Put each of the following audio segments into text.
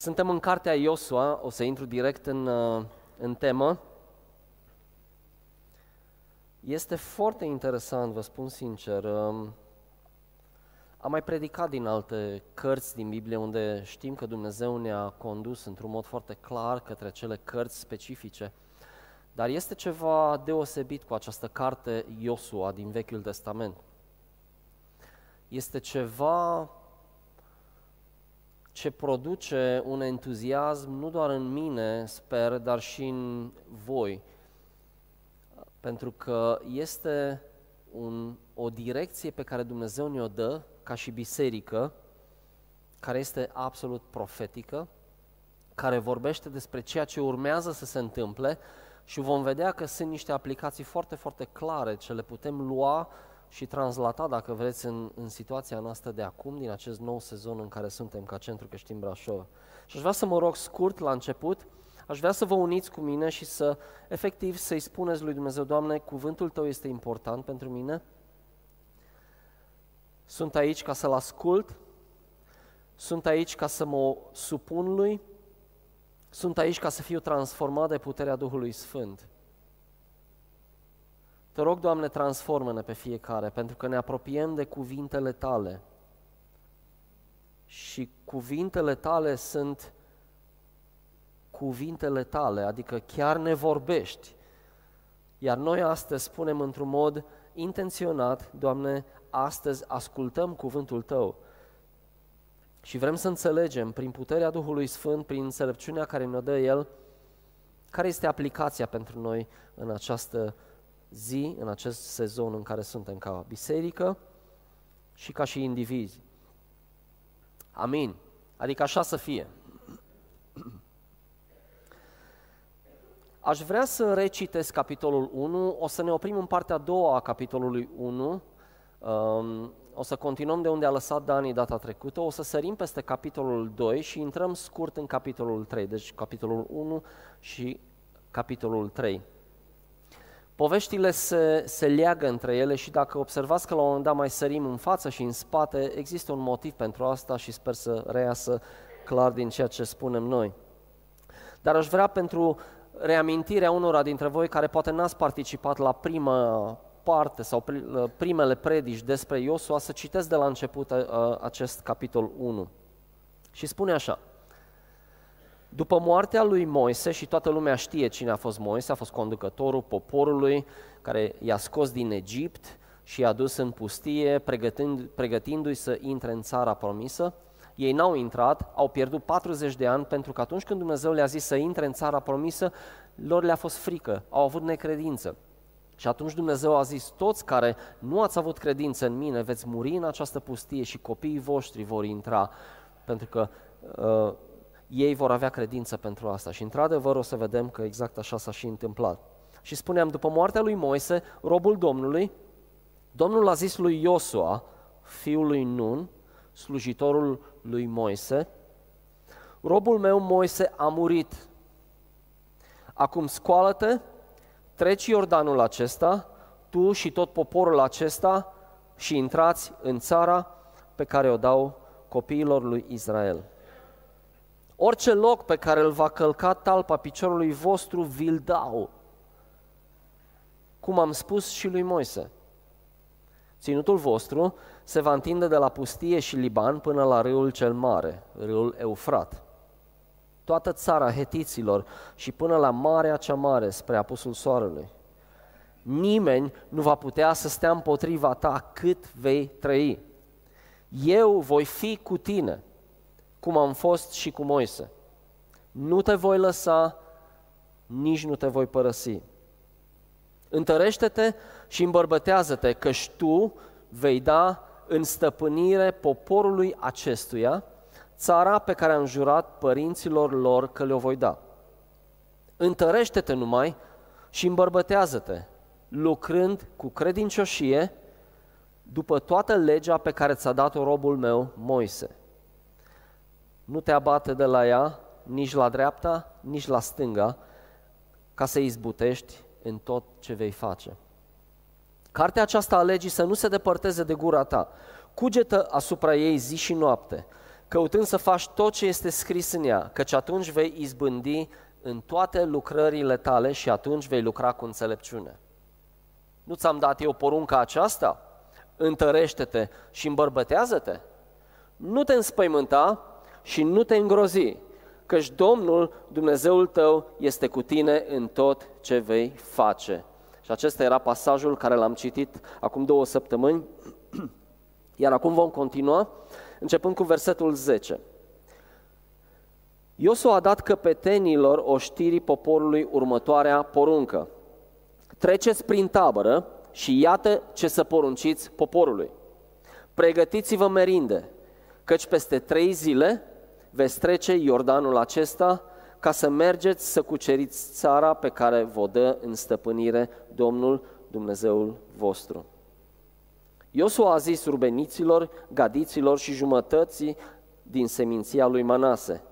Suntem în cartea Iosua, o să intru direct în, uh, în temă. Este foarte interesant, vă spun sincer. Um, am mai predicat din alte cărți din Biblie unde știm că Dumnezeu ne-a condus într-un mod foarte clar către cele cărți specifice. Dar este ceva deosebit cu această carte Iosua din Vechiul Testament. Este ceva ce produce un entuziasm nu doar în mine, sper, dar și în voi. Pentru că este un, o direcție pe care Dumnezeu ne-o dă ca și biserică, care este absolut profetică, care vorbește despre ceea ce urmează să se întâmple și vom vedea că sunt niște aplicații foarte, foarte clare ce le putem lua și translata, dacă vreți, în, în situația noastră de acum, din acest nou sezon în care suntem ca Centru Creștin Brașov. Și aș vrea să mă rog scurt la început, aș vrea să vă uniți cu mine și să, efectiv, să-i spuneți lui Dumnezeu, Doamne, cuvântul Tău este important pentru mine, sunt aici ca să-L ascult, sunt aici ca să mă supun Lui, sunt aici ca să fiu transformat de puterea Duhului Sfânt. Te rog, Doamne, transformă-ne pe fiecare, pentru că ne apropiem de cuvintele Tale. Și cuvintele Tale sunt cuvintele Tale, adică chiar ne vorbești. Iar noi astăzi spunem într-un mod intenționat, Doamne, astăzi ascultăm cuvântul Tău. Și vrem să înțelegem, prin puterea Duhului Sfânt, prin înțelepciunea care ne-o dă El, care este aplicația pentru noi în această zi, în acest sezon în care suntem ca biserică și ca și indivizi. Amin. Adică așa să fie. Aș vrea să recitesc capitolul 1, o să ne oprim în partea a doua a capitolului 1, um, o să continuăm de unde a lăsat Dani data trecută, o să sărim peste capitolul 2 și intrăm scurt în capitolul 3, deci capitolul 1 și capitolul 3. Poveștile se, se leagă între ele și dacă observați că la un moment dat mai sărim în față și în spate, există un motiv pentru asta și sper să reiasă clar din ceea ce spunem noi. Dar aș vrea pentru reamintirea unora dintre voi care poate n-ați participat la prima parte sau primele predici despre Iosua să citesc de la început uh, acest capitol 1. Și spune așa, după moartea lui Moise, și toată lumea știe cine a fost Moise, a fost conducătorul poporului care i-a scos din Egipt și i-a dus în pustie, pregătind, pregătindu-i să intre în țara promisă. Ei n-au intrat, au pierdut 40 de ani, pentru că atunci când Dumnezeu le-a zis să intre în țara promisă, lor le-a fost frică, au avut necredință. Și atunci Dumnezeu a zis, toți care nu ați avut credință în mine, veți muri în această pustie și copiii voștri vor intra, pentru că uh, ei vor avea credință pentru asta. Și într-adevăr o să vedem că exact așa s-a și întâmplat. Și spuneam, după moartea lui Moise, robul Domnului, Domnul a zis lui Iosua, fiul lui Nun, slujitorul lui Moise, robul meu Moise a murit. Acum scoală-te, treci Iordanul acesta, tu și tot poporul acesta și intrați în țara pe care o dau copiilor lui Israel. Orice loc pe care îl va călca talpa piciorului vostru, vi-l dau. Cum am spus și lui Moise. Ținutul vostru se va întinde de la pustie și Liban până la râul cel mare, râul Eufrat. Toată țara hetiților și până la Marea cea Mare, spre apusul soarelui. Nimeni nu va putea să stea împotriva ta cât vei trăi. Eu voi fi cu tine cum am fost și cu Moise. Nu te voi lăsa, nici nu te voi părăsi. Întărește-te și îmbărbătează-te, căci tu vei da în stăpânire poporului acestuia țara pe care am jurat părinților lor că le-o voi da. Întărește-te numai și îmbărbătează-te, lucrând cu credincioșie după toată legea pe care ți-a dat-o robul meu, Moise nu te abate de la ea, nici la dreapta, nici la stânga, ca să izbutești în tot ce vei face. Cartea aceasta a legii să nu se depărteze de gura ta. Cugetă asupra ei zi și noapte, căutând să faci tot ce este scris în ea, căci atunci vei izbândi în toate lucrările tale și atunci vei lucra cu înțelepciune. Nu ți-am dat eu porunca aceasta? Întărește-te și îmbărbătează-te. Nu te înspăimânta și nu te îngrozi, căci Domnul, Dumnezeul tău, este cu tine în tot ce vei face. Și acesta era pasajul care l-am citit acum două săptămâni, iar acum vom continua, începând cu versetul 10. Iosu a dat căpetenilor oștirii poporului următoarea poruncă. Treceți prin tabără și iată ce să porunciți poporului. Pregătiți-vă merinde, căci peste trei zile veți trece Iordanul acesta ca să mergeți să cuceriți țara pe care vă dă în stăpânire Domnul Dumnezeul vostru. Iosu a zis urbeniților, gadiților și jumătății din seminția lui Manase.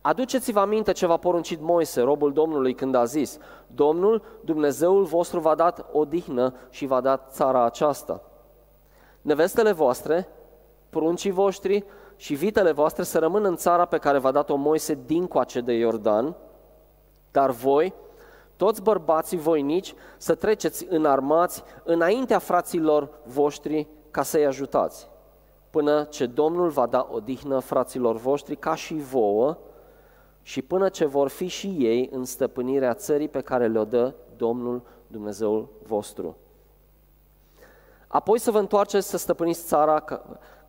Aduceți-vă aminte ce v-a poruncit Moise, robul Domnului, când a zis, Domnul, Dumnezeul vostru v-a dat odihnă și v-a dat țara aceasta. Nevestele voastre, pruncii voștri și vitele voastre să rămână în țara pe care v-a dat-o Moise dincoace de Iordan, dar voi, toți bărbații voinici, să treceți înarmați înaintea fraților voștri ca să-i ajutați, până ce Domnul va da odihnă fraților voștri ca și vouă și până ce vor fi și ei în stăpânirea țării pe care le-o dă Domnul Dumnezeul vostru. Apoi să vă întoarceți să stăpâniți țara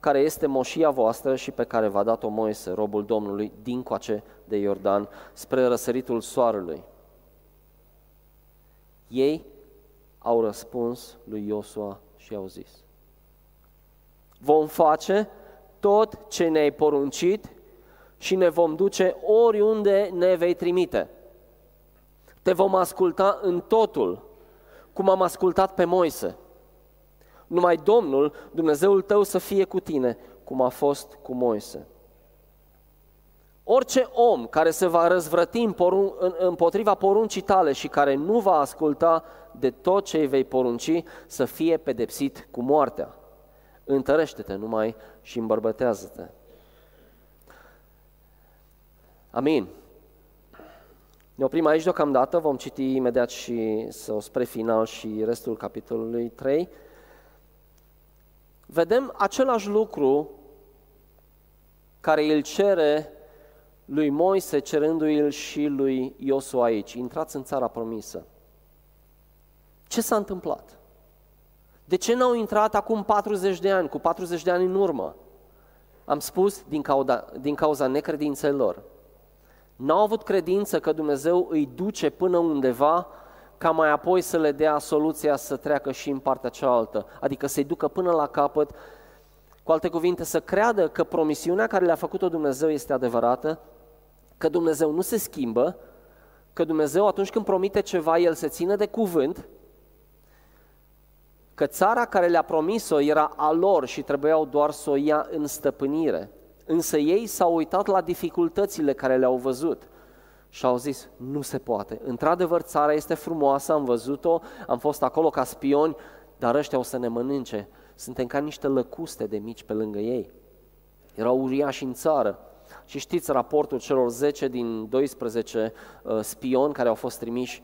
care este moșia voastră și pe care v-a dat-o Moise, robul Domnului, dincoace de Iordan, spre răsăritul soarelui. Ei au răspuns lui Iosua și au zis, vom face tot ce ne-ai poruncit și ne vom duce oriunde ne vei trimite. Te vom asculta în totul, cum am ascultat pe Moise. Numai Domnul, Dumnezeul tău, să fie cu tine, cum a fost cu Moise. Orice om care se va răzvrăti împotriva poruncii tale și care nu va asculta de tot ce îi vei porunci, să fie pedepsit cu moartea. Întărește-te numai și îmbărbătează-te. Amin. Ne oprim aici deocamdată, vom citi imediat și să o spre final și restul capitolului 3 vedem același lucru care îl cere lui Moise, cerându-i și lui Iosu aici. Intrați în țara promisă. Ce s-a întâmplat? De ce n-au intrat acum 40 de ani, cu 40 de ani în urmă? Am spus din cauza, din cauza necredinței lor. N-au avut credință că Dumnezeu îi duce până undeva ca mai apoi să le dea soluția să treacă și în partea cealaltă, adică să-i ducă până la capăt, cu alte cuvinte, să creadă că promisiunea care le-a făcut-o Dumnezeu este adevărată, că Dumnezeu nu se schimbă, că Dumnezeu atunci când promite ceva, El se ține de cuvânt, că țara care le-a promis-o era a lor și trebuiau doar să o ia în stăpânire. Însă ei s-au uitat la dificultățile care le-au văzut și au zis, nu se poate. Într-adevăr, țara este frumoasă, am văzut-o, am fost acolo ca spioni, dar ăștia o să ne mănânce. Suntem ca niște lăcuste de mici pe lângă ei. Erau uriași în țară. Și știți raportul celor 10 din 12 uh, spioni care au fost trimiși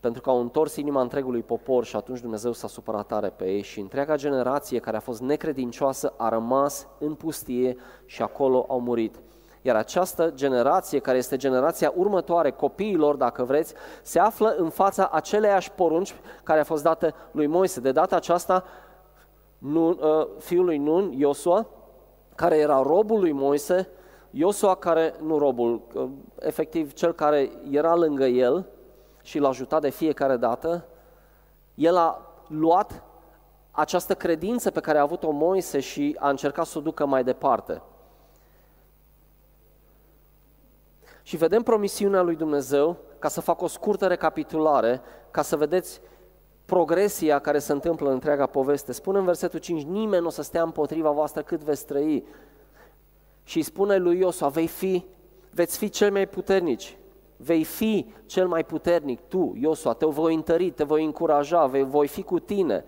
pentru că au întors inima întregului popor și atunci Dumnezeu s-a supărat tare pe ei și întreaga generație care a fost necredincioasă a rămas în pustie și acolo au murit. Iar această generație, care este generația următoare, copiilor, dacă vreți, se află în fața aceleiași porunci care a fost dată lui Moise. De data aceasta, Nun, uh, fiul lui Nun, Iosua, care era robul lui Moise, Iosua care, nu robul, uh, efectiv cel care era lângă el și l-a ajutat de fiecare dată, el a luat această credință pe care a avut-o Moise și a încercat să o ducă mai departe. Și vedem promisiunea lui Dumnezeu, ca să fac o scurtă recapitulare, ca să vedeți progresia care se întâmplă în întreaga poveste. Spune în versetul 5, nimeni nu o să stea împotriva voastră cât veți trăi. Și îi spune lui Iosua, vei fi, veți fi cel mai puternici, vei fi cel mai puternic tu, Iosua, te voi întări, te voi încuraja, vei, voi fi cu tine.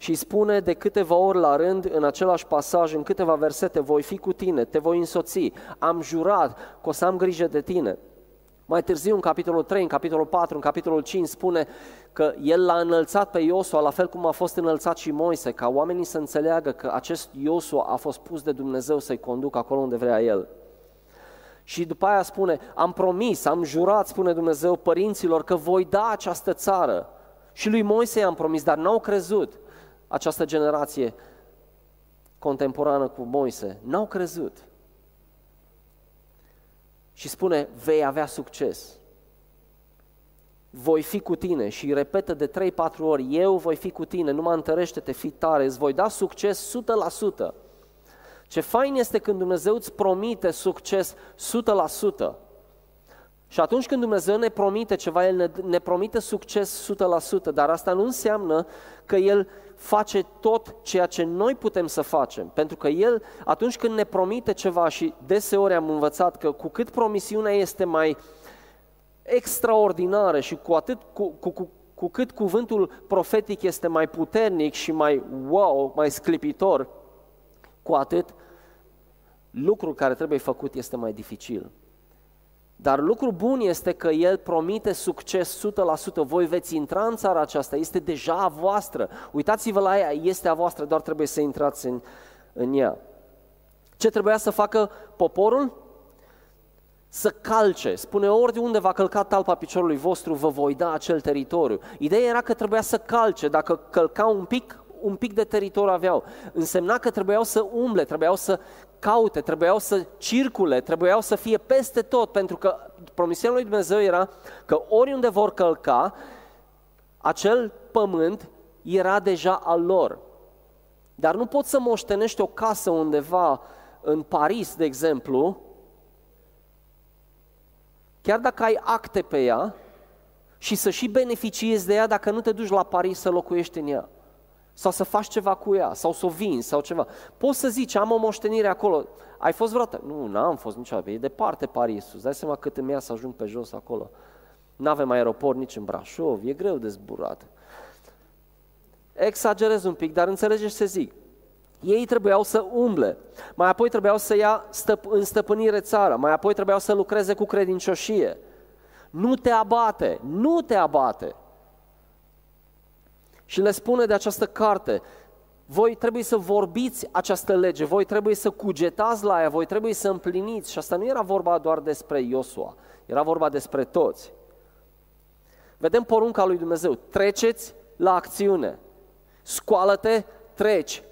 Și spune de câteva ori la rând în același pasaj, în câteva versete, voi fi cu tine, te voi însoți, am jurat că o să am grijă de tine. Mai târziu, în capitolul 3, în capitolul 4, în capitolul 5, spune că el l-a înălțat pe Iosua, la fel cum a fost înălțat și Moise, ca oamenii să înțeleagă că acest Iosua a fost pus de Dumnezeu să-i conducă acolo unde vrea el. Și după aia spune, am promis, am jurat, spune Dumnezeu, părinților că voi da această țară. Și lui Moise i-am promis, dar n-au crezut această generație contemporană cu Moise. N-au crezut. Și spune, vei avea succes. Voi fi cu tine și repetă de 3-4 ori, eu voi fi cu tine, nu mă întărește-te, fi tare, îți voi da succes 100%. Ce fain este când Dumnezeu îți promite succes 100%. Și atunci când Dumnezeu ne promite ceva, El ne, ne promite succes 100%, dar asta nu înseamnă că El face tot ceea ce noi putem să facem. Pentru că El, atunci când ne promite ceva și deseori am învățat că cu cât promisiunea este mai extraordinară și cu, atât, cu, cu, cu, cu cât cuvântul profetic este mai puternic și mai wow, mai sclipitor, cu atât lucrul care trebuie făcut este mai dificil. Dar lucru bun este că El promite succes 100%. Voi veți intra în țara aceasta, este deja a voastră. Uitați-vă la ea, este a voastră, doar trebuie să intrați în, în ea. Ce trebuia să facă poporul? Să calce. Spune, oriunde va călca talpa piciorului vostru, vă voi da acel teritoriu. Ideea era că trebuia să calce. Dacă călca un pic, un pic de teritoriu aveau. Însemna că trebuiau să umble, trebuiau să caute, trebuiau să circule, trebuiau să fie peste tot, pentru că promisiunea lui Dumnezeu era că oriunde vor călca, acel pământ era deja al lor. Dar nu poți să moștenești o casă undeva în Paris, de exemplu, chiar dacă ai acte pe ea și să și beneficiezi de ea dacă nu te duci la Paris să locuiești în ea sau să faci ceva cu ea, sau să o vinzi, sau ceva. Poți să zici, am o moștenire acolo. Ai fost vreodată? Nu, n-am fost niciodată. E departe Parisul. Îți dai seama cât îmi ia să ajung pe jos acolo. Nu avem aeroport nici în Brașov, e greu de zburat. Exagerez un pic, dar înțelegeți ce zic. Ei trebuiau să umble, mai apoi trebuiau să ia stăp- în stăpânire țara, mai apoi trebuiau să lucreze cu credincioșie. Nu te abate, nu te abate și le spune de această carte, voi trebuie să vorbiți această lege, voi trebuie să cugetați la ea, voi trebuie să împliniți. Și asta nu era vorba doar despre Iosua, era vorba despre toți. Vedem porunca lui Dumnezeu, treceți la acțiune, scoală-te, treci,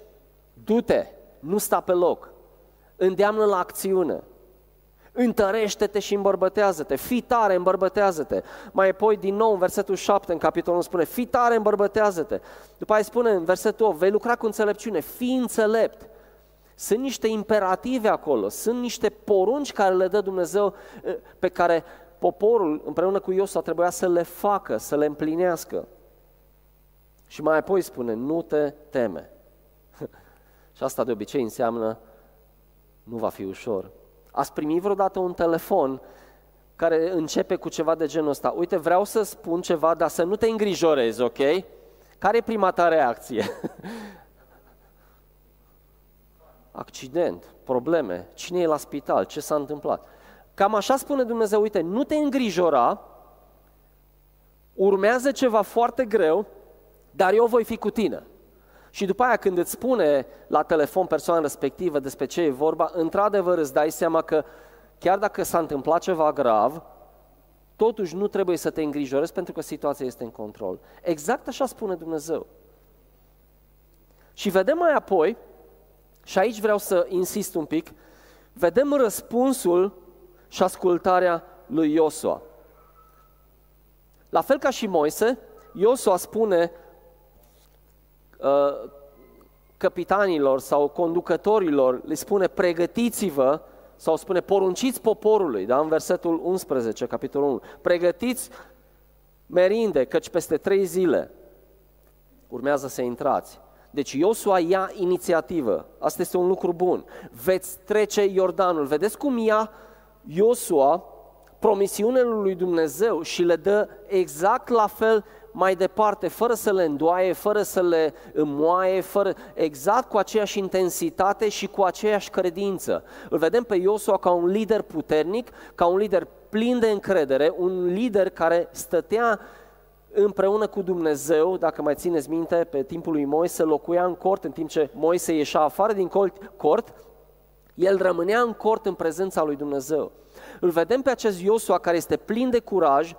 du-te, nu sta pe loc, îndeamnă la acțiune întărește-te și îmbărbătează-te, fii tare, îmbărbătează-te. Mai apoi din nou în versetul 7 în capitolul spune, fii tare, îmbărbătează-te. După aia spune în versetul 8, vei lucra cu înțelepciune, fii înțelept. Sunt niște imperative acolo, sunt niște porunci care le dă Dumnezeu, eh, pe care poporul împreună cu Iosua trebuia să le facă, să le împlinească. Și mai apoi spune, nu te teme. și asta de obicei înseamnă, nu va fi ușor. Ați primit vreodată un telefon care începe cu ceva de genul ăsta? Uite, vreau să spun ceva, dar să nu te îngrijorezi, ok? Care e prima ta reacție? Accident, probleme, cine e la spital, ce s-a întâmplat? Cam așa spune Dumnezeu, uite, nu te îngrijora, urmează ceva foarte greu, dar eu voi fi cu tine. Și după aia când îți spune la telefon persoana respectivă despre ce e vorba, într-adevăr îți dai seama că chiar dacă s-a întâmplat ceva grav, totuși nu trebuie să te îngrijorezi pentru că situația este în control. Exact așa spune Dumnezeu. Și vedem mai apoi, și aici vreau să insist un pic, vedem răspunsul și ascultarea lui Iosua. La fel ca și Moise, Iosua spune Uh, capitanilor sau conducătorilor, le spune pregătiți-vă sau spune porunciți poporului, da? în versetul 11, capitolul 1, pregătiți merinde, căci peste trei zile urmează să intrați. Deci Iosua ia inițiativă, asta este un lucru bun. Veți trece Iordanul. Vedeți cum ia Iosua promisiunile lui Dumnezeu și le dă exact la fel mai departe, fără să le îndoaie, fără să le înmoaie, fără, exact cu aceeași intensitate și cu aceeași credință. Îl vedem pe Iosua ca un lider puternic, ca un lider plin de încredere, un lider care stătea împreună cu Dumnezeu, dacă mai țineți minte, pe timpul lui Moise, locuia în cort în timp ce Moise ieșea afară din cort, el rămânea în cort în prezența lui Dumnezeu. Îl vedem pe acest Iosua care este plin de curaj,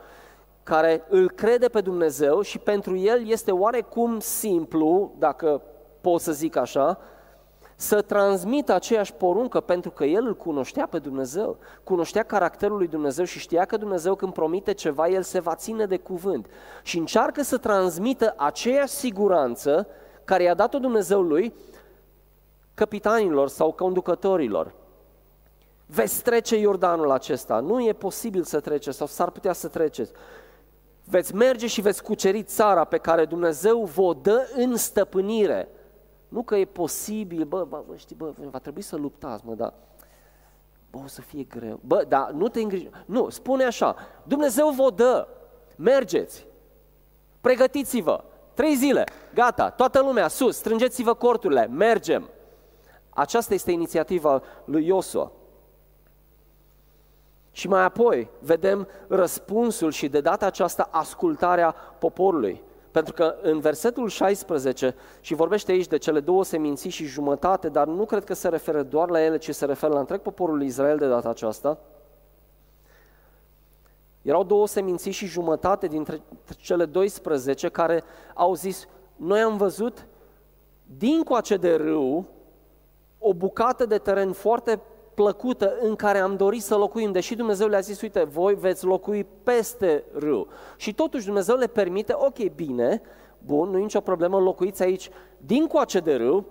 care îl crede pe Dumnezeu și pentru el este oarecum simplu, dacă pot să zic așa, să transmită aceeași poruncă pentru că el îl cunoștea pe Dumnezeu, cunoștea caracterul lui Dumnezeu și știa că Dumnezeu când promite ceva, el se va ține de cuvânt și încearcă să transmită aceeași siguranță care i-a dat-o Dumnezeu lui capitanilor sau conducătorilor. Veți trece Iordanul acesta, nu e posibil să treceți sau s-ar putea să treceți. Veți merge și veți cuceri țara pe care Dumnezeu vă dă în stăpânire. Nu că e posibil, bă, bă, bă știi, bă, va trebui să luptați, mă, dar bă, o să fie greu. Bă, dar nu te îngriji. Nu, spune așa, Dumnezeu vă dă, mergeți, pregătiți-vă, trei zile, gata, toată lumea, sus, strângeți-vă corturile, mergem. Aceasta este inițiativa lui Iosua. Și mai apoi vedem răspunsul și de data aceasta ascultarea poporului. Pentru că în versetul 16, și vorbește aici de cele două seminții și jumătate, dar nu cred că se referă doar la ele, ci se referă la întreg poporul Israel de data aceasta, erau două seminții și jumătate dintre cele 12 care au zis, noi am văzut dincoace de râu o bucată de teren foarte plăcută în care am dorit să locuim, deși Dumnezeu le-a zis, uite, voi veți locui peste râu. Și totuși Dumnezeu le permite, ok, bine, bun, nu e nicio problemă, locuiți aici din coace de râu,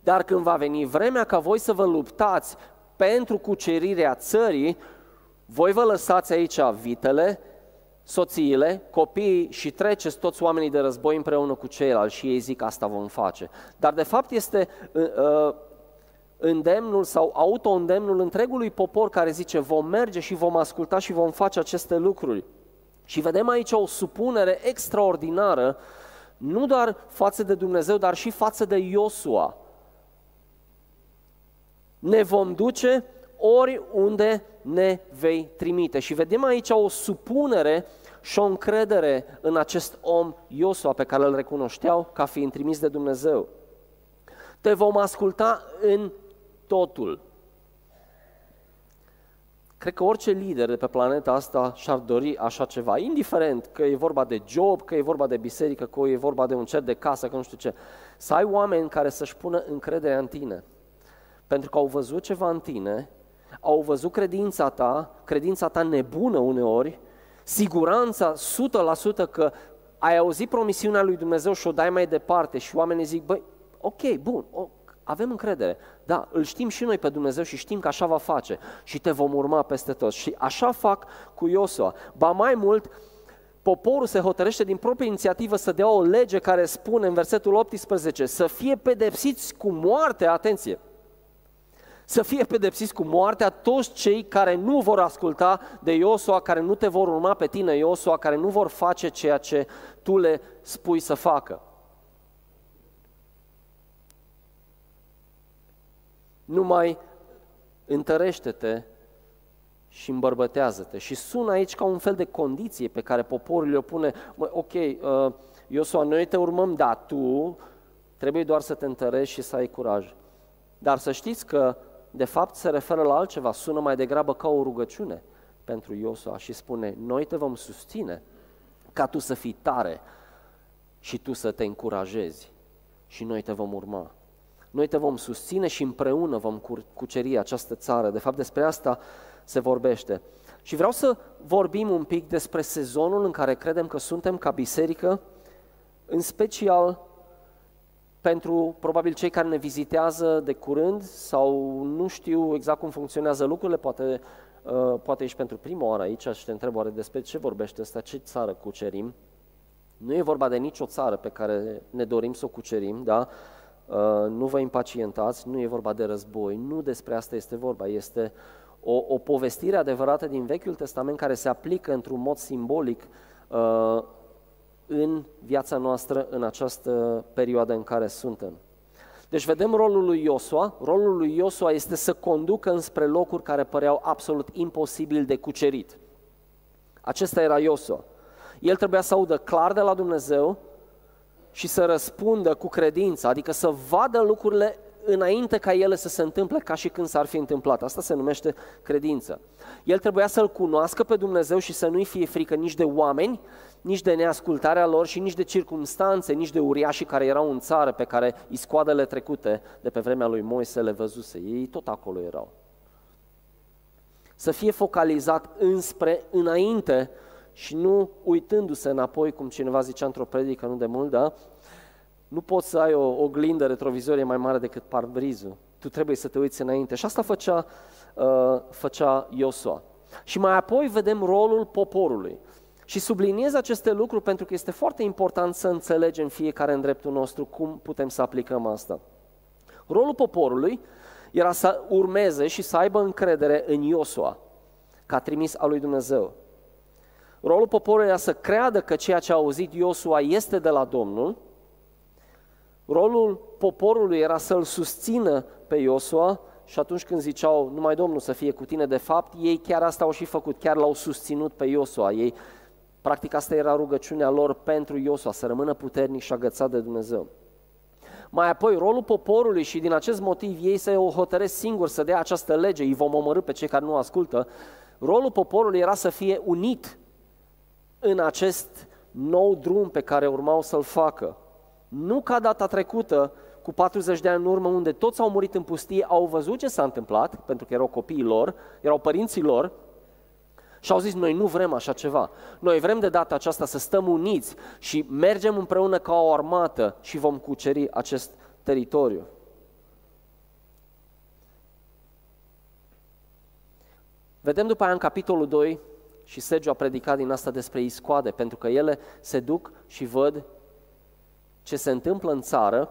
dar când va veni vremea ca voi să vă luptați pentru cucerirea țării, voi vă lăsați aici vitele, soțiile, copiii și treceți toți oamenii de război împreună cu ceilalți și ei zic asta vom face. Dar de fapt este uh, uh îndemnul sau auto-îndemnul întregului popor care zice vom merge și vom asculta și vom face aceste lucruri. Și vedem aici o supunere extraordinară, nu doar față de Dumnezeu, dar și față de Iosua. Ne vom duce oriunde ne vei trimite. Și vedem aici o supunere și o încredere în acest om Iosua pe care îl recunoșteau ca fiind trimis de Dumnezeu. Te vom asculta în totul. Cred că orice lider de pe planeta asta și-ar dori așa ceva, indiferent că e vorba de job, că e vorba de biserică, că e vorba de un cer de casă, că nu știu ce. Să ai oameni care să-și pună încrederea în tine. Pentru că au văzut ceva în tine, au văzut credința ta, credința ta nebună uneori, siguranța 100% că ai auzit promisiunea lui Dumnezeu și o dai mai departe și oamenii zic, băi, ok, bun, avem încredere. Da, îl știm și noi pe Dumnezeu și știm că așa va face și te vom urma peste tot. Și așa fac cu Iosua. Ba mai mult, poporul se hotărăște din proprie inițiativă să dea o lege care spune în versetul 18 să fie pedepsiți cu moarte, atenție, să fie pedepsiți cu moartea toți cei care nu vor asculta de Iosua, care nu te vor urma pe tine, Iosua, care nu vor face ceea ce tu le spui să facă. Numai întărește-te și îmbărbătează-te. Și sună aici ca un fel de condiție pe care poporul le pune, mă, ok, uh, Iosua, noi te urmăm, da, tu trebuie doar să te întărești și să ai curaj. Dar să știți că, de fapt, se referă la altceva, sună mai degrabă ca o rugăciune pentru Iosua și spune, noi te vom susține ca tu să fii tare și tu să te încurajezi și noi te vom urma. Noi te vom susține și împreună vom cuceri această țară. De fapt, despre asta se vorbește. Și vreau să vorbim un pic despre sezonul în care credem că suntem ca biserică, în special pentru probabil cei care ne vizitează de curând sau nu știu exact cum funcționează lucrurile, poate, uh, poate ești pentru prima oară aici și te întreb oare despre ce vorbește asta, ce țară cucerim. Nu e vorba de nicio țară pe care ne dorim să o cucerim, da? Uh, nu vă impacientați, nu e vorba de război, nu despre asta este vorba, este o, o povestire adevărată din Vechiul Testament care se aplică într-un mod simbolic uh, în viața noastră în această perioadă în care suntem. Deci vedem rolul lui Iosua. Rolul lui Iosua este să conducă înspre locuri care păreau absolut imposibil de cucerit. Acesta era Iosua. El trebuia să audă clar de la Dumnezeu și să răspundă cu credință, adică să vadă lucrurile înainte ca ele să se întâmple ca și când s-ar fi întâmplat. Asta se numește credință. El trebuia să-L cunoască pe Dumnezeu și să nu-i fie frică nici de oameni, nici de neascultarea lor și nici de circumstanțe, nici de uriașii care erau în țară, pe care iscoadele trecute de pe vremea lui Moise le văzuse. Ei tot acolo erau. Să fie focalizat înspre înainte și nu uitându-se înapoi, cum cineva zicea într-o predică nu de mult, da? Nu poți să ai o oglindă retrovizorie mai mare decât parbrizul. Tu trebuie să te uiți înainte. Și asta făcea, uh, făcea Iosua. Și mai apoi vedem rolul poporului. Și subliniez aceste lucruri pentru că este foarte important să înțelegem fiecare în dreptul nostru cum putem să aplicăm asta. Rolul poporului era să urmeze și să aibă încredere în Iosua, ca trimis al lui Dumnezeu. Rolul poporului era să creadă că ceea ce a auzit Iosua este de la Domnul. Rolul poporului era să-l susțină pe Iosua și atunci când ziceau numai Domnul să fie cu tine, de fapt, ei chiar asta au și făcut, chiar l-au susținut pe Iosua. Ei, practic asta era rugăciunea lor pentru Iosua, să rămână puternic și agățat de Dumnezeu. Mai apoi, rolul poporului și din acest motiv ei se o hotăresc singur să dea această lege, îi vom omorâ pe cei care nu ascultă, rolul poporului era să fie unit în acest nou drum pe care urmau să-l facă. Nu ca data trecută, cu 40 de ani în urmă, unde toți au murit în pustie, au văzut ce s-a întâmplat, pentru că erau copiii lor, erau părinții lor, și au zis, noi nu vrem așa ceva. Noi vrem de data aceasta să stăm uniți și mergem împreună ca o armată și vom cuceri acest teritoriu. Vedem după aia în capitolul 2 și Sergiu a predicat din asta despre iscoade, pentru că ele se duc și văd ce se întâmplă în țară,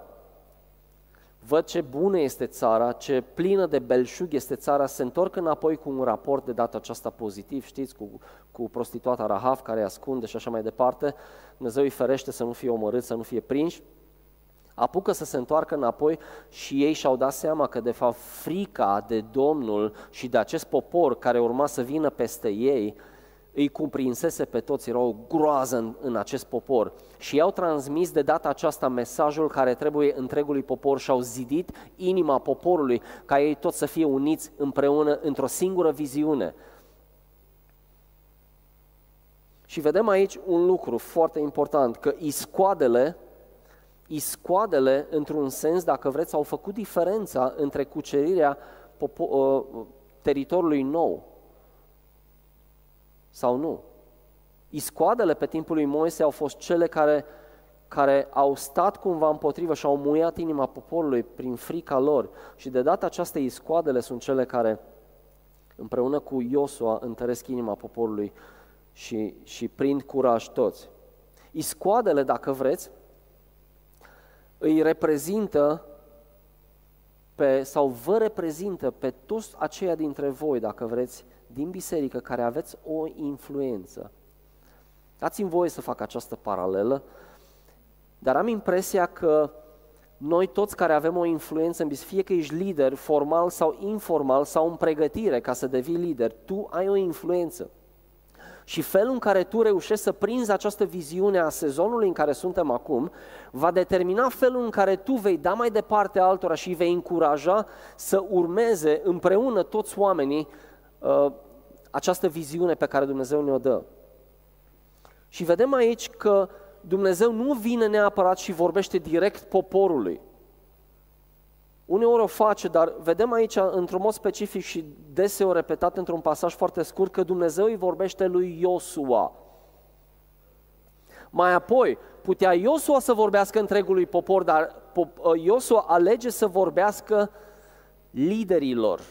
văd ce bună este țara, ce plină de belșug este țara, se întorc înapoi cu un raport de data aceasta pozitiv, știți, cu, cu prostituata Rahaf care îi ascunde și așa mai departe, Dumnezeu îi ferește să nu fie omorât, să nu fie prinși, apucă să se întoarcă înapoi și ei și-au dat seama că de fapt frica de Domnul și de acest popor care urma să vină peste ei îi cuprinsese pe toți, era o groază în, în acest popor. Și i-au transmis de data aceasta mesajul care trebuie întregului popor și au zidit inima poporului ca ei toți să fie uniți împreună într-o singură viziune. Și vedem aici un lucru foarte important, că iscoadele, iscoadele, într-un sens, dacă vreți, au făcut diferența între cucerirea popo- uh, teritoriului nou, sau nu. Iscoadele pe timpul lui Moise au fost cele care, care au stat cumva împotrivă și au muiat inima poporului prin frica lor. Și de data aceasta iscoadele sunt cele care împreună cu Iosua întăresc inima poporului și, și prind curaj toți. Iscoadele, dacă vreți, îi reprezintă pe, sau vă reprezintă pe toți aceia dintre voi, dacă vreți, din biserică care aveți o influență. Dați-mi voie să fac această paralelă, dar am impresia că noi toți care avem o influență în biserică, fie că ești lider formal sau informal sau în pregătire ca să devii lider, tu ai o influență. Și felul în care tu reușești să prinzi această viziune a sezonului în care suntem acum, va determina felul în care tu vei da mai departe altora și îi vei încuraja să urmeze împreună toți oamenii uh, această viziune pe care Dumnezeu ne-o dă. Și vedem aici că Dumnezeu nu vine neapărat și vorbește direct poporului. Uneori o face, dar vedem aici într-un mod specific și deseori repetat într-un pasaj foarte scurt că Dumnezeu îi vorbește lui Iosua. Mai apoi, putea Iosua să vorbească întregului popor, dar Iosua alege să vorbească liderilor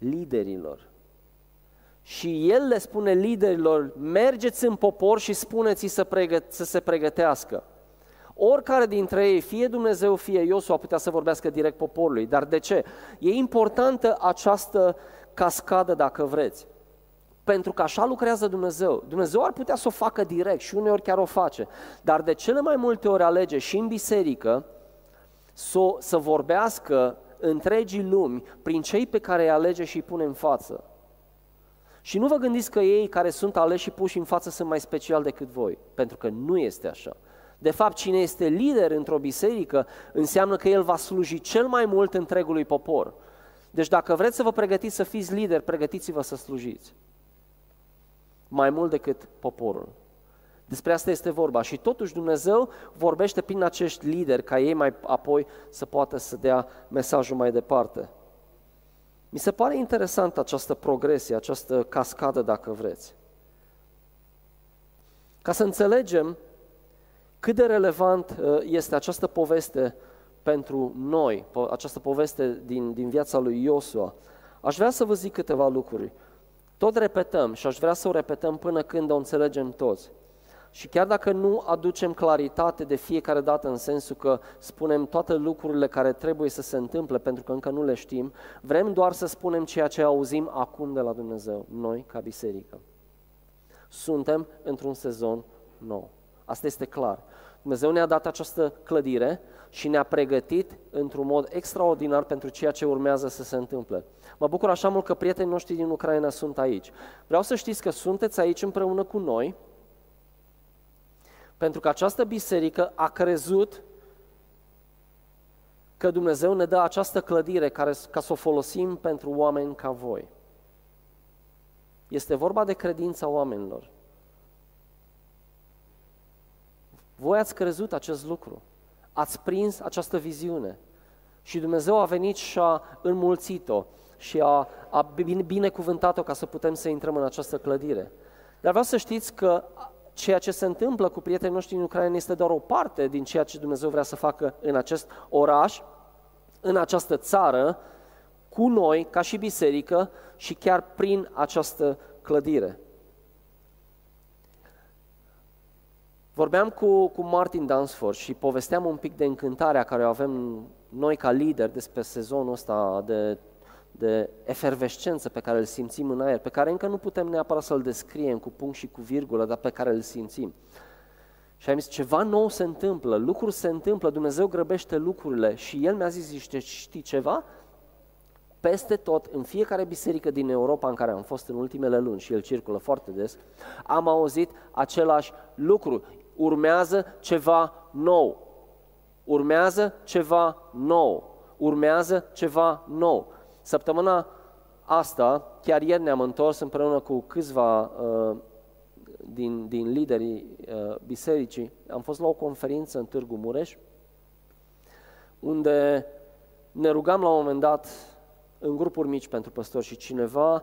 liderilor. Și el le spune liderilor, mergeți în popor și spuneți să, pregă- să se pregătească. Oricare dintre ei, fie Dumnezeu, fie Iosua, putea să vorbească direct poporului. Dar de ce? E importantă această cascadă, dacă vreți. Pentru că așa lucrează Dumnezeu. Dumnezeu ar putea să o facă direct și uneori chiar o face. Dar de cele mai multe ori alege și în biserică să, să vorbească întregii lumi prin cei pe care îi alege și îi pune în față. Și nu vă gândiți că ei care sunt aleși și puși în față sunt mai special decât voi, pentru că nu este așa. De fapt, cine este lider într-o biserică înseamnă că el va sluji cel mai mult întregului popor. Deci dacă vreți să vă pregătiți să fiți lider, pregătiți-vă să slujiți. Mai mult decât poporul. Despre asta este vorba și totuși Dumnezeu vorbește prin acești lideri ca ei mai apoi să poată să dea mesajul mai departe. Mi se pare interesant această progresie, această cascadă, dacă vreți. Ca să înțelegem cât de relevant uh, este această poveste pentru noi, această poveste din, din viața lui Iosua, aș vrea să vă zic câteva lucruri. Tot repetăm și aș vrea să o repetăm până când o înțelegem toți. Și chiar dacă nu aducem claritate de fiecare dată în sensul că spunem toate lucrurile care trebuie să se întâmple pentru că încă nu le știm, vrem doar să spunem ceea ce auzim acum de la Dumnezeu, noi ca biserică. Suntem într-un sezon nou. Asta este clar. Dumnezeu ne-a dat această clădire și ne-a pregătit într-un mod extraordinar pentru ceea ce urmează să se întâmple. Mă bucur așa mult că prietenii noștri din Ucraina sunt aici. Vreau să știți că sunteți aici împreună cu noi, pentru că această biserică a crezut că Dumnezeu ne dă această clădire care, ca să o folosim pentru oameni ca voi. Este vorba de credința oamenilor. Voi ați crezut acest lucru, ați prins această viziune și Dumnezeu a venit și a înmulțit-o și a, a binecuvântat-o ca să putem să intrăm în această clădire. Dar vreau să știți că ceea ce se întâmplă cu prietenii noștri în Ucraina este doar o parte din ceea ce Dumnezeu vrea să facă în acest oraș, în această țară, cu noi, ca și biserică, și chiar prin această clădire. Vorbeam cu, cu Martin Dansford și povesteam un pic de încântarea care o avem noi ca lideri despre sezonul ăsta de de efervescență pe care îl simțim în aer, pe care încă nu putem neapărat să-l descriem cu punct și cu virgulă, dar pe care îl simțim. Și am zis, ceva nou se întâmplă, lucruri se întâmplă, Dumnezeu grăbește lucrurile și El mi-a zis, știi ceva? Peste tot, în fiecare biserică din Europa în care am fost în ultimele luni și el circulă foarte des, am auzit același lucru. Urmează ceva nou. Urmează ceva nou. Urmează ceva nou. Săptămâna asta, chiar ieri ne-am întors împreună cu câțiva uh, din, din liderii uh, bisericii. Am fost la o conferință în Târgu Mureș, unde ne rugam la un moment dat în grupuri mici pentru păstori și cineva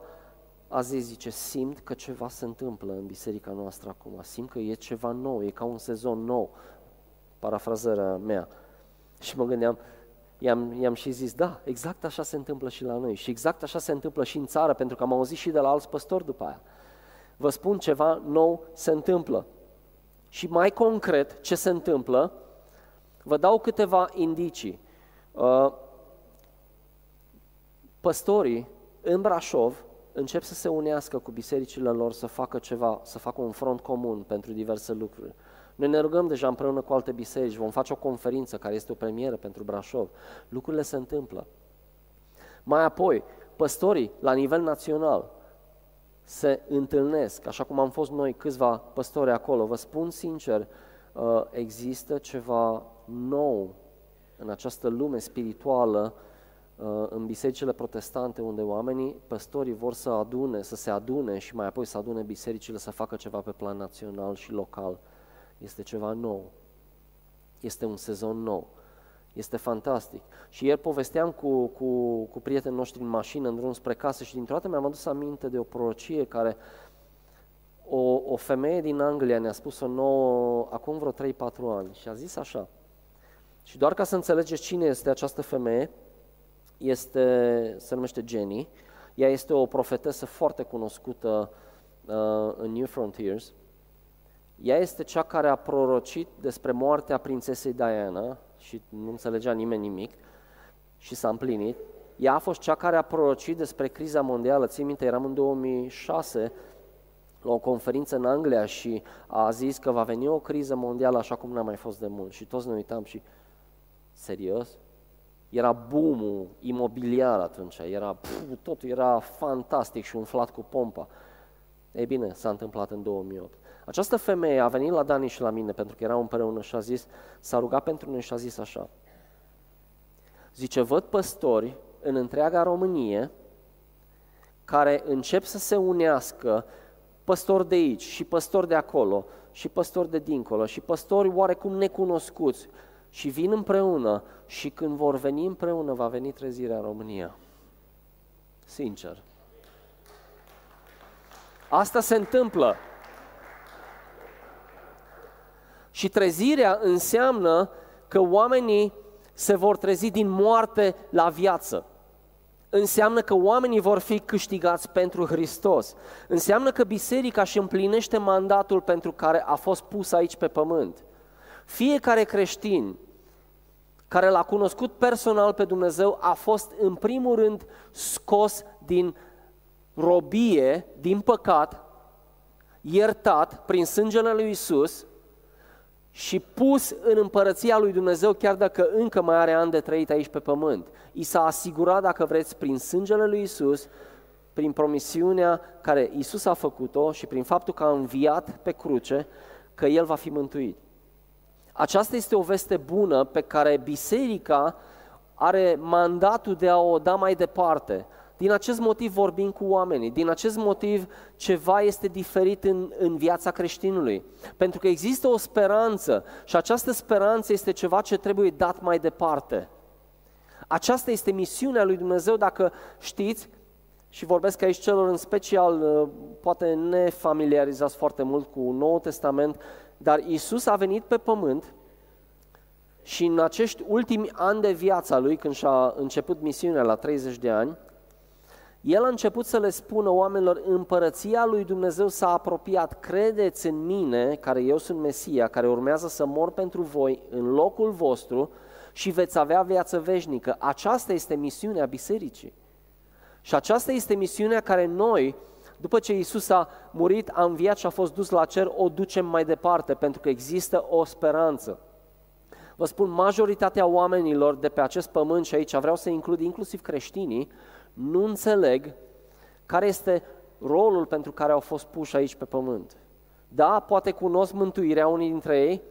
a zis, zice, simt că ceva se întâmplă în biserica noastră acum, simt că e ceva nou, e ca un sezon nou, parafrazarea mea. Și mă gândeam, i-am, i-am și zis, da, exact așa se întâmplă și la noi și exact așa se întâmplă și în țară, pentru că am auzit și de la alți păstori după aia. Vă spun, ceva nou se întâmplă. Și mai concret, ce se întâmplă, vă dau câteva indicii. Uh, păstorii în Brașov încep să se unească cu bisericile lor să facă ceva, să facă un front comun pentru diverse lucruri. Noi ne rugăm deja împreună cu alte biserici, vom face o conferință care este o premieră pentru Brașov. Lucrurile se întâmplă. Mai apoi, păstorii la nivel național se întâlnesc, așa cum am fost noi câțiva păstori acolo. Vă spun sincer, uh, există ceva nou în această lume spirituală, uh, în bisericile protestante, unde oamenii, păstorii vor să adune, să se adune și mai apoi să adune bisericile să facă ceva pe plan național și local. Este ceva nou. Este un sezon nou. Este fantastic. Și ieri povesteam cu, cu, cu prietenii noștri în mașină, în drum spre casă și dintr-o dată mi-am adus aminte de o prorocie care o, o femeie din Anglia ne-a spus-o nouă acum vreo 3-4 ani și a zis așa. Și doar ca să înțelegeți cine este această femeie, este, se numește Jenny, ea este o profetesă foarte cunoscută uh, în New Frontiers Ea este cea care a prorocit despre moartea prințesei Diana și nu înțelegea nimeni nimic și s-a împlinit. Ea a fost cea care a prorocit despre criza mondială. Țin minte, eram în 2006 la o conferință în Anglia și a zis că va veni o criză mondială așa cum n-a mai fost de mult. Și toți ne uitam și, serios? Era boom imobiliar atunci, era, pf, totul era fantastic și umflat cu pompa. Ei bine, s-a întâmplat în 2008. Această femeie a venit la Dani și la mine pentru că erau împreună și a zis, s-a rugat pentru noi și a zis așa. Zice, văd păstori în întreaga Românie care încep să se unească păstori de aici și păstori de acolo și păstori de dincolo și păstori oarecum necunoscuți și vin împreună și când vor veni împreună va veni trezirea în România. Sincer. Asta se întâmplă. Și trezirea înseamnă că oamenii se vor trezi din moarte la viață. Înseamnă că oamenii vor fi câștigați pentru Hristos. Înseamnă că biserica își împlinește mandatul pentru care a fost pus aici pe pământ. Fiecare creștin care l-a cunoscut personal pe Dumnezeu a fost în primul rând scos din robie, din păcat, iertat prin sângele lui Isus și pus în împărăția lui Dumnezeu chiar dacă încă mai are ani de trăit aici pe pământ. I s-a asigurat, dacă vreți, prin sângele lui Isus, prin promisiunea care Isus a făcut-o și prin faptul că a înviat pe cruce, că El va fi mântuit. Aceasta este o veste bună pe care biserica are mandatul de a o da mai departe. Din acest motiv vorbim cu oamenii, din acest motiv ceva este diferit în, în viața creștinului. Pentru că există o speranță și această speranță este ceva ce trebuie dat mai departe. Aceasta este misiunea lui Dumnezeu, dacă știți, și vorbesc aici celor în special, uh, poate nefamiliarizați foarte mult cu Noul Testament, dar Isus a venit pe pământ și în acești ultimi ani de viața lui, când și-a început misiunea la 30 de ani, el a început să le spună oamenilor, împărăția lui Dumnezeu s-a apropiat, credeți în mine, care eu sunt Mesia, care urmează să mor pentru voi în locul vostru și veți avea viață veșnică. Aceasta este misiunea bisericii. Și aceasta este misiunea care noi, după ce Isus a murit, a înviat și a fost dus la cer, o ducem mai departe, pentru că există o speranță. Vă spun, majoritatea oamenilor de pe acest pământ și aici vreau să includ inclusiv creștinii, nu înțeleg care este rolul pentru care au fost puși aici pe pământ. Da, poate cunosc mântuirea unii dintre ei,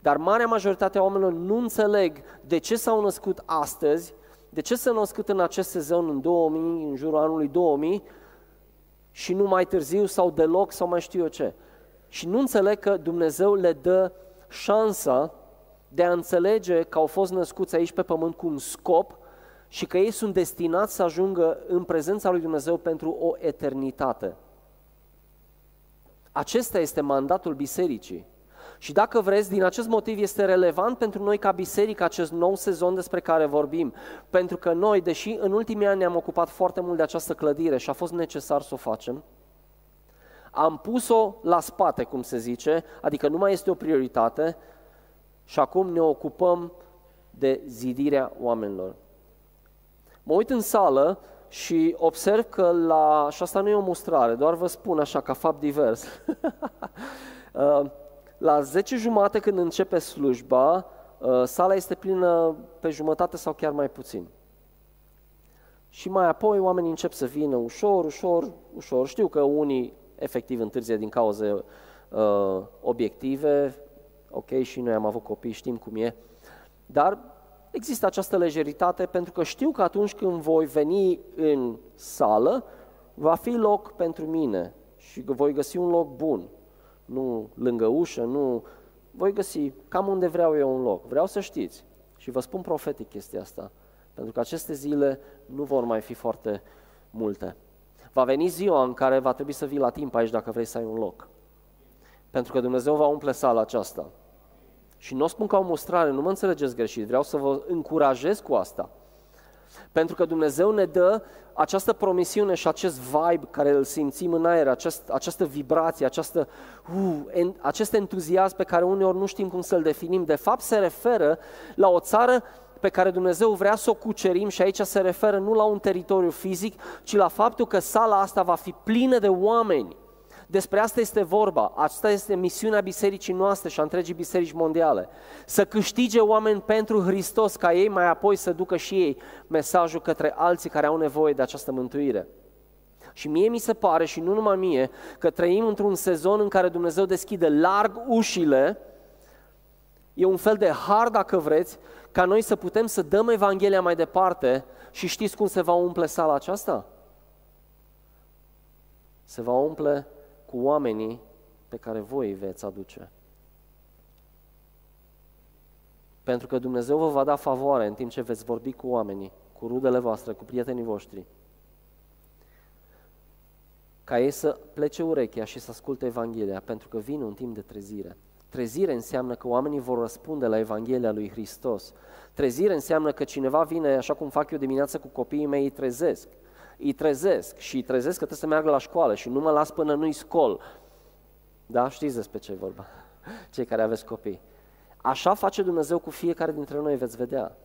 dar marea majoritate a oamenilor nu înțeleg de ce s-au născut astăzi, de ce s-au născut în acest sezon în 2000, în jurul anului 2000 și nu mai târziu sau deloc sau mai știu eu ce. Și nu înțeleg că Dumnezeu le dă șansa de a înțelege că au fost născuți aici pe pământ cu un scop și că ei sunt destinați să ajungă în prezența lui Dumnezeu pentru o eternitate. Acesta este mandatul bisericii. Și dacă vreți, din acest motiv este relevant pentru noi ca biserică acest nou sezon despre care vorbim. Pentru că noi, deși în ultimii ani ne-am ocupat foarte mult de această clădire și a fost necesar să o facem, am pus-o la spate, cum se zice, adică nu mai este o prioritate și acum ne ocupăm de zidirea oamenilor. Mă uit în sală și observ că la, și asta nu e o mustrare, doar vă spun așa ca fapt divers, uh, la 10 jumate când începe slujba, uh, sala este plină pe jumătate sau chiar mai puțin. Și mai apoi oamenii încep să vină ușor, ușor, ușor. Știu că unii efectiv întârzie din cauze uh, obiective, ok, și noi am avut copii, știm cum e, dar există această lejeritate pentru că știu că atunci când voi veni în sală, va fi loc pentru mine și voi găsi un loc bun, nu lângă ușă, nu... Voi găsi cam unde vreau eu un loc. Vreau să știți și vă spun profetic chestia asta, pentru că aceste zile nu vor mai fi foarte multe. Va veni ziua în care va trebui să vii la timp aici dacă vrei să ai un loc. Pentru că Dumnezeu va umple sala aceasta. Și nu o spun ca o mustrare, nu mă înțelegeți greșit, vreau să vă încurajez cu asta. Pentru că Dumnezeu ne dă această promisiune și acest vibe care îl simțim în aer, acest, această vibrație, această, uh, en, acest entuziasm pe care uneori nu știm cum să-l definim, de fapt se referă la o țară pe care Dumnezeu vrea să o cucerim și aici se referă nu la un teritoriu fizic, ci la faptul că sala asta va fi plină de oameni despre asta este vorba. Asta este misiunea bisericii noastre și a întregii biserici mondiale. Să câștige oameni pentru Hristos, ca ei mai apoi să ducă și ei mesajul către alții care au nevoie de această mântuire. Și mie mi se pare, și nu numai mie, că trăim într-un sezon în care Dumnezeu deschide larg ușile, e un fel de har, dacă vreți, ca noi să putem să dăm Evanghelia mai departe și știți cum se va umple sala aceasta? Se va umple cu oamenii pe care voi îi veți aduce. Pentru că Dumnezeu vă va da favoare în timp ce veți vorbi cu oamenii, cu rudele voastre, cu prietenii voștri. Ca ei să plece urechea și să asculte Evanghelia, pentru că vine un timp de trezire. Trezire înseamnă că oamenii vor răspunde la Evanghelia lui Hristos. Trezire înseamnă că cineva vine, așa cum fac eu dimineața cu copiii mei, îi trezesc îi trezesc și îi trezesc că trebuie să meargă la școală și nu mă las până nu-i scol. Da? Știți despre ce e vorba, cei care aveți copii. Așa face Dumnezeu cu fiecare dintre noi, veți vedea.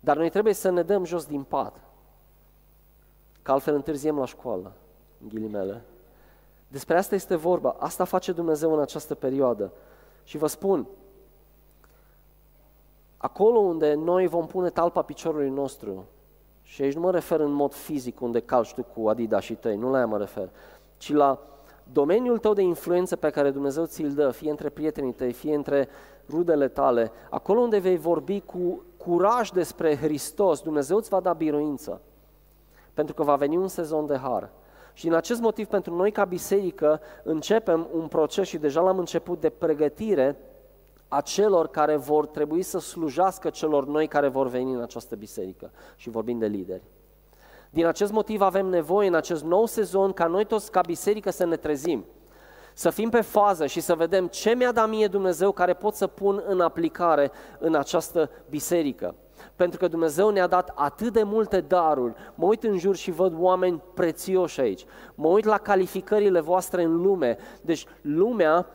Dar noi trebuie să ne dăm jos din pat, că altfel întârziem la școală, în ghilimele. Despre asta este vorba, asta face Dumnezeu în această perioadă. Și vă spun, acolo unde noi vom pune talpa piciorului nostru, și aici nu mă refer în mod fizic unde calci tu cu Adidas și tăi, nu la ea mă refer, ci la domeniul tău de influență pe care Dumnezeu ți-l dă, fie între prietenii tăi, fie între rudele tale, acolo unde vei vorbi cu curaj despre Hristos, Dumnezeu îți va da biruință, pentru că va veni un sezon de har. Și din acest motiv, pentru noi ca biserică, începem un proces și deja l-am început de pregătire a celor care vor trebui să slujească celor noi care vor veni în această biserică și vorbim de lideri. Din acest motiv avem nevoie în acest nou sezon ca noi toți ca biserică să ne trezim, să fim pe fază și să vedem ce mi-a dat mie Dumnezeu care pot să pun în aplicare în această biserică. Pentru că Dumnezeu ne-a dat atât de multe daruri. Mă uit în jur și văd oameni prețioși aici. Mă uit la calificările voastre în lume. Deci lumea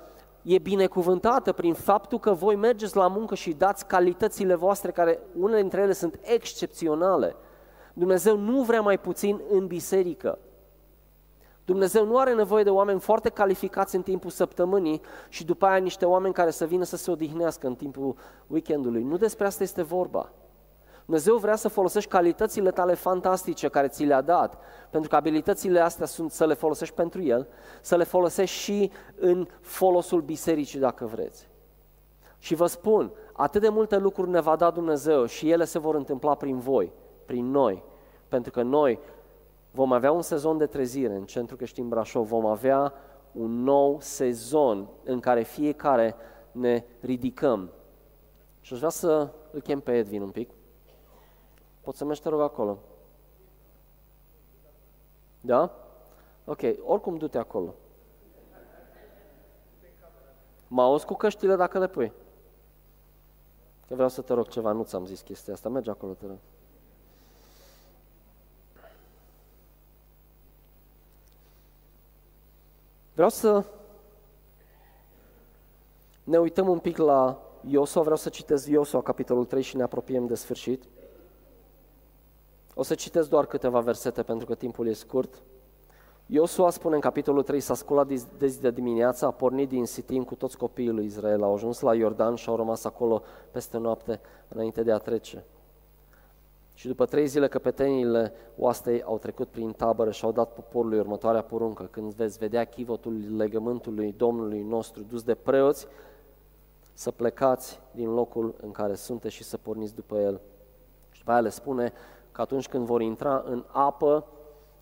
e binecuvântată prin faptul că voi mergeți la muncă și dați calitățile voastre, care unele dintre ele sunt excepționale. Dumnezeu nu vrea mai puțin în biserică. Dumnezeu nu are nevoie de oameni foarte calificați în timpul săptămânii și după aia niște oameni care să vină să se odihnească în timpul weekendului. Nu despre asta este vorba. Dumnezeu vrea să folosești calitățile tale fantastice care ți le-a dat, pentru că abilitățile astea sunt să le folosești pentru El, să le folosești și în folosul bisericii, dacă vreți. Și vă spun, atât de multe lucruri ne va da Dumnezeu și ele se vor întâmpla prin voi, prin noi, pentru că noi vom avea un sezon de trezire în Centrul Creștin Brașov, vom avea un nou sezon în care fiecare ne ridicăm. Și aș vrea să îl chem pe Edvin un pic. Poți să mergi, te rog, acolo. Da? Ok, oricum du-te acolo. Mă auzi cu căștile dacă le pui. Că vreau să te rog ceva, nu ți-am zis chestia asta. Mergi acolo, te rog. Vreau să ne uităm un pic la Iosua, vreau să citesc Iosua, capitolul 3 și ne apropiem de sfârșit. O să citesc doar câteva versete pentru că timpul e scurt. Iosua spune în capitolul 3, s-a sculat de zi de dimineață, a pornit din Sitim cu toți copiii lui Israel, au ajuns la Iordan și au rămas acolo peste noapte înainte de a trece. Și după trei zile căpetenile oastei au trecut prin tabără și au dat poporului următoarea poruncă. Când veți vedea chivotul legământului Domnului nostru dus de preoți, să plecați din locul în care sunteți și să porniți după el. Și după aia le spune, că atunci când vor intra în apă,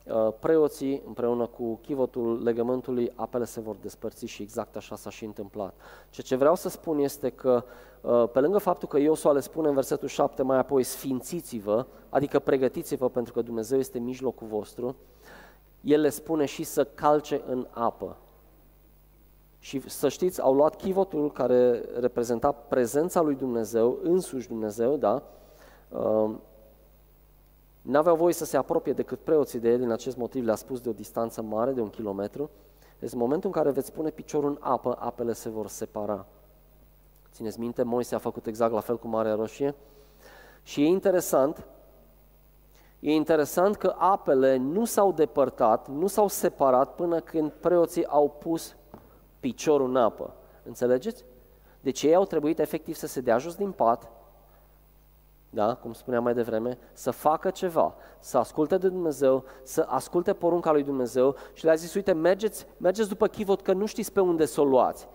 uh, preoții împreună cu chivotul legământului, apele se vor despărți și exact așa s-a și întâmplat. Ceea ce vreau să spun este că uh, pe lângă faptul că Iosua le spune în versetul 7 mai apoi sfințiți-vă, adică pregătiți-vă pentru că Dumnezeu este în mijlocul vostru, el le spune și să calce în apă. Și să știți, au luat chivotul care reprezenta prezența lui Dumnezeu, însuși Dumnezeu, da? Uh, N-aveau voie să se apropie decât preoții de el, din acest motiv le-a spus de o distanță mare, de un kilometru. Deci în momentul în care veți pune piciorul în apă, apele se vor separa. Țineți minte, Moise a făcut exact la fel cu Marea Roșie. Și e interesant, e interesant că apele nu s-au depărtat, nu s-au separat până când preoții au pus piciorul în apă. Înțelegeți? Deci ei au trebuit efectiv să se dea jos din pat, da, cum spuneam mai devreme, să facă ceva, să asculte de Dumnezeu, să asculte porunca lui Dumnezeu și le-a zis, uite, mergeți, mergeți după chivot că nu știți pe unde să o luați.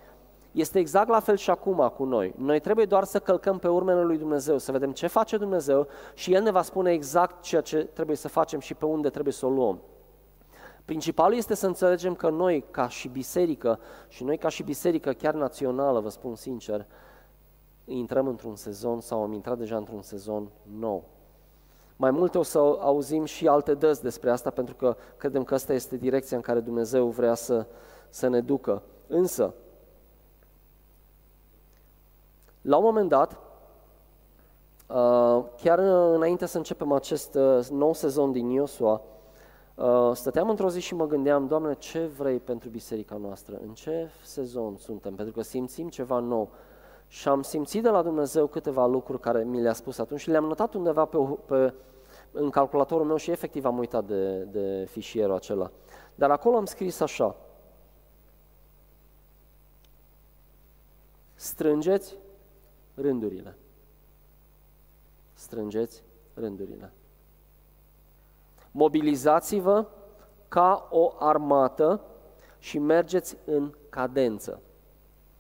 Este exact la fel și acum cu noi. Noi trebuie doar să călcăm pe urmele lui Dumnezeu, să vedem ce face Dumnezeu și El ne va spune exact ceea ce trebuie să facem și pe unde trebuie să o luăm. Principalul este să înțelegem că noi, ca și biserică, și noi ca și biserică chiar națională, vă spun sincer, intrăm într-un sezon sau am intrat deja într-un sezon nou. Mai multe o să auzim și alte dăți despre asta, pentru că credem că asta este direcția în care Dumnezeu vrea să, să ne ducă. Însă, la un moment dat, uh, chiar înainte să începem acest uh, nou sezon din Iosua, uh, stăteam într-o zi și mă gândeam, Doamne, ce vrei pentru biserica noastră? În ce sezon suntem? Pentru că simțim ceva nou. Și am simțit de la Dumnezeu câteva lucruri care mi le-a spus atunci și le-am notat undeva pe, pe, în calculatorul meu și efectiv am uitat de, de fișierul acela. Dar acolo am scris așa. Strângeți rândurile. Strângeți rândurile. Mobilizați-vă ca o armată și mergeți în cadență.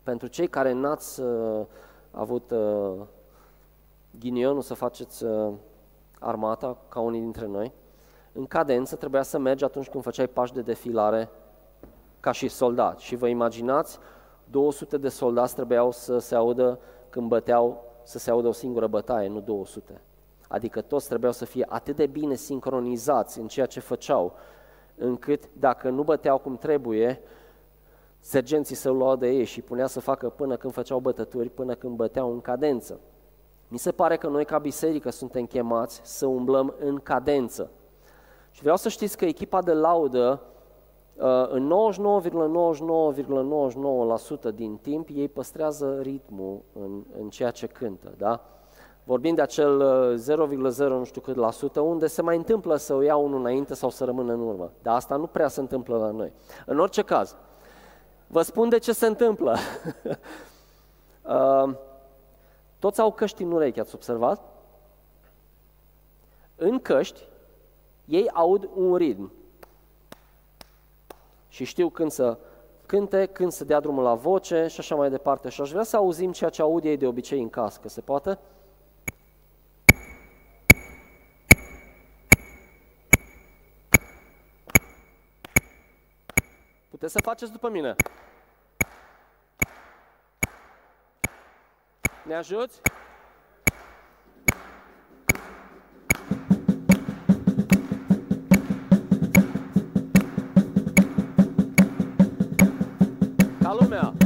Pentru cei care n-ați uh, avut uh, ghinionul să faceți uh, armata, ca unii dintre noi, în cadență trebuia să mergi atunci când făceai pași de defilare ca și soldat. Și vă imaginați, 200 de soldați trebuiau să se audă când băteau, să se audă o singură bătaie, nu 200. Adică toți trebuiau să fie atât de bine sincronizați în ceea ce făceau, încât dacă nu băteau cum trebuie, sergenții se luau de ei și punea să facă până când făceau bătături, până când băteau în cadență. Mi se pare că noi ca biserică suntem chemați să umblăm în cadență. Și vreau să știți că echipa de laudă, uh, în 99,99,99% din timp, ei păstrează ritmul în, în ceea ce cântă, da? Vorbim de acel 0,0 uh, nu știu cât la sută, unde se mai întâmplă să o ia unul înainte sau să rămână în urmă. Dar asta nu prea se întâmplă la noi. În orice caz, Vă spun de ce se întâmplă. uh, toți au căști în urechi, ați observat? În căști, ei aud un ritm. Și știu când să cânte, când să dea drumul la voce și așa mai departe. Și aș vrea să auzim ceea ce aud ei de obicei în cască. Se poate? Puteți să faceți după mine. Ne ajuți? Ca lumea.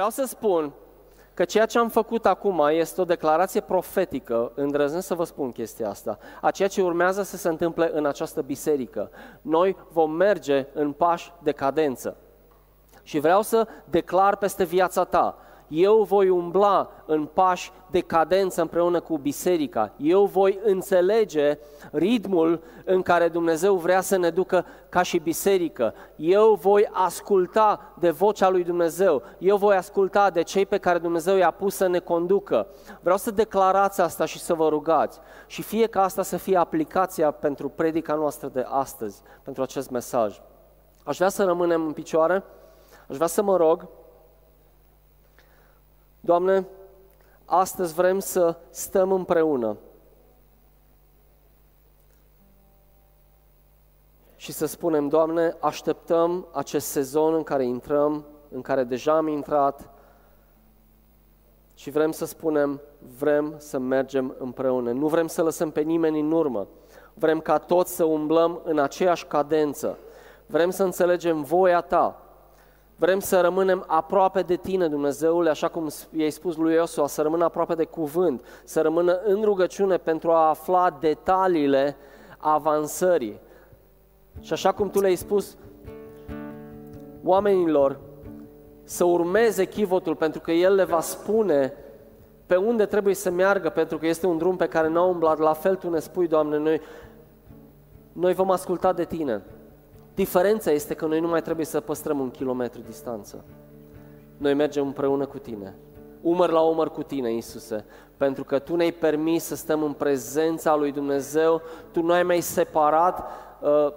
Vreau să spun că ceea ce am făcut acum este o declarație profetică, îndrăznesc să vă spun chestia asta, a ceea ce urmează să se întâmple în această biserică. Noi vom merge în pași de cadență. Și vreau să declar peste viața ta, Eu voi umbla în pași de cadență împreună cu biserica. Eu voi înțelege ritmul în care Dumnezeu vrea să ne ducă ca și biserică. Eu voi asculta de vocea lui Dumnezeu. Eu voi asculta de cei pe care Dumnezeu i-a pus să ne conducă. Vreau să declarați asta și să vă rugați. Și fie ca asta să fie aplicația pentru predica noastră de astăzi, pentru acest mesaj. Aș vrea să rămânem în picioare, aș vrea să mă rog, Doamne, astăzi vrem să stăm împreună și să spunem, Doamne, așteptăm acest sezon în care intrăm, în care deja am intrat și vrem să spunem, vrem să mergem împreună. Nu vrem să lăsăm pe nimeni în urmă. Vrem ca toți să umblăm în aceeași cadență. Vrem să înțelegem voia Ta. Vrem să rămânem aproape de Tine, Dumnezeule, așa cum i-ai spus lui Iosua, să rămână aproape de cuvânt, să rămână în rugăciune pentru a afla detaliile avansării. Și așa cum Tu le-ai spus oamenilor să urmeze chivotul, pentru că El le va spune pe unde trebuie să meargă, pentru că este un drum pe care n-au umblat, la fel Tu ne spui, Doamne, noi, noi vom asculta de Tine. Diferența este că noi nu mai trebuie să păstrăm un kilometru distanță. Noi mergem împreună cu Tine, umăr la umăr cu Tine, Iisuse, pentru că Tu ne-ai permis să stăm în prezența lui Dumnezeu, Tu nu ai mai separat uh,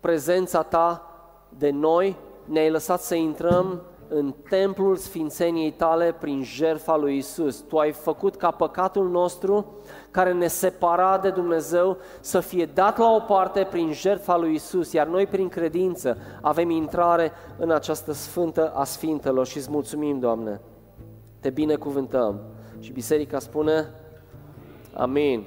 prezența Ta de noi, ne-ai lăsat să intrăm în templul sfințeniei tale prin jertfa lui Isus. Tu ai făcut ca păcatul nostru care ne separa de Dumnezeu să fie dat la o parte prin jertfa lui Isus, iar noi prin credință avem intrare în această sfântă a sfintelor și îți mulțumim, Doamne. Te binecuvântăm. Și biserica spune Amin.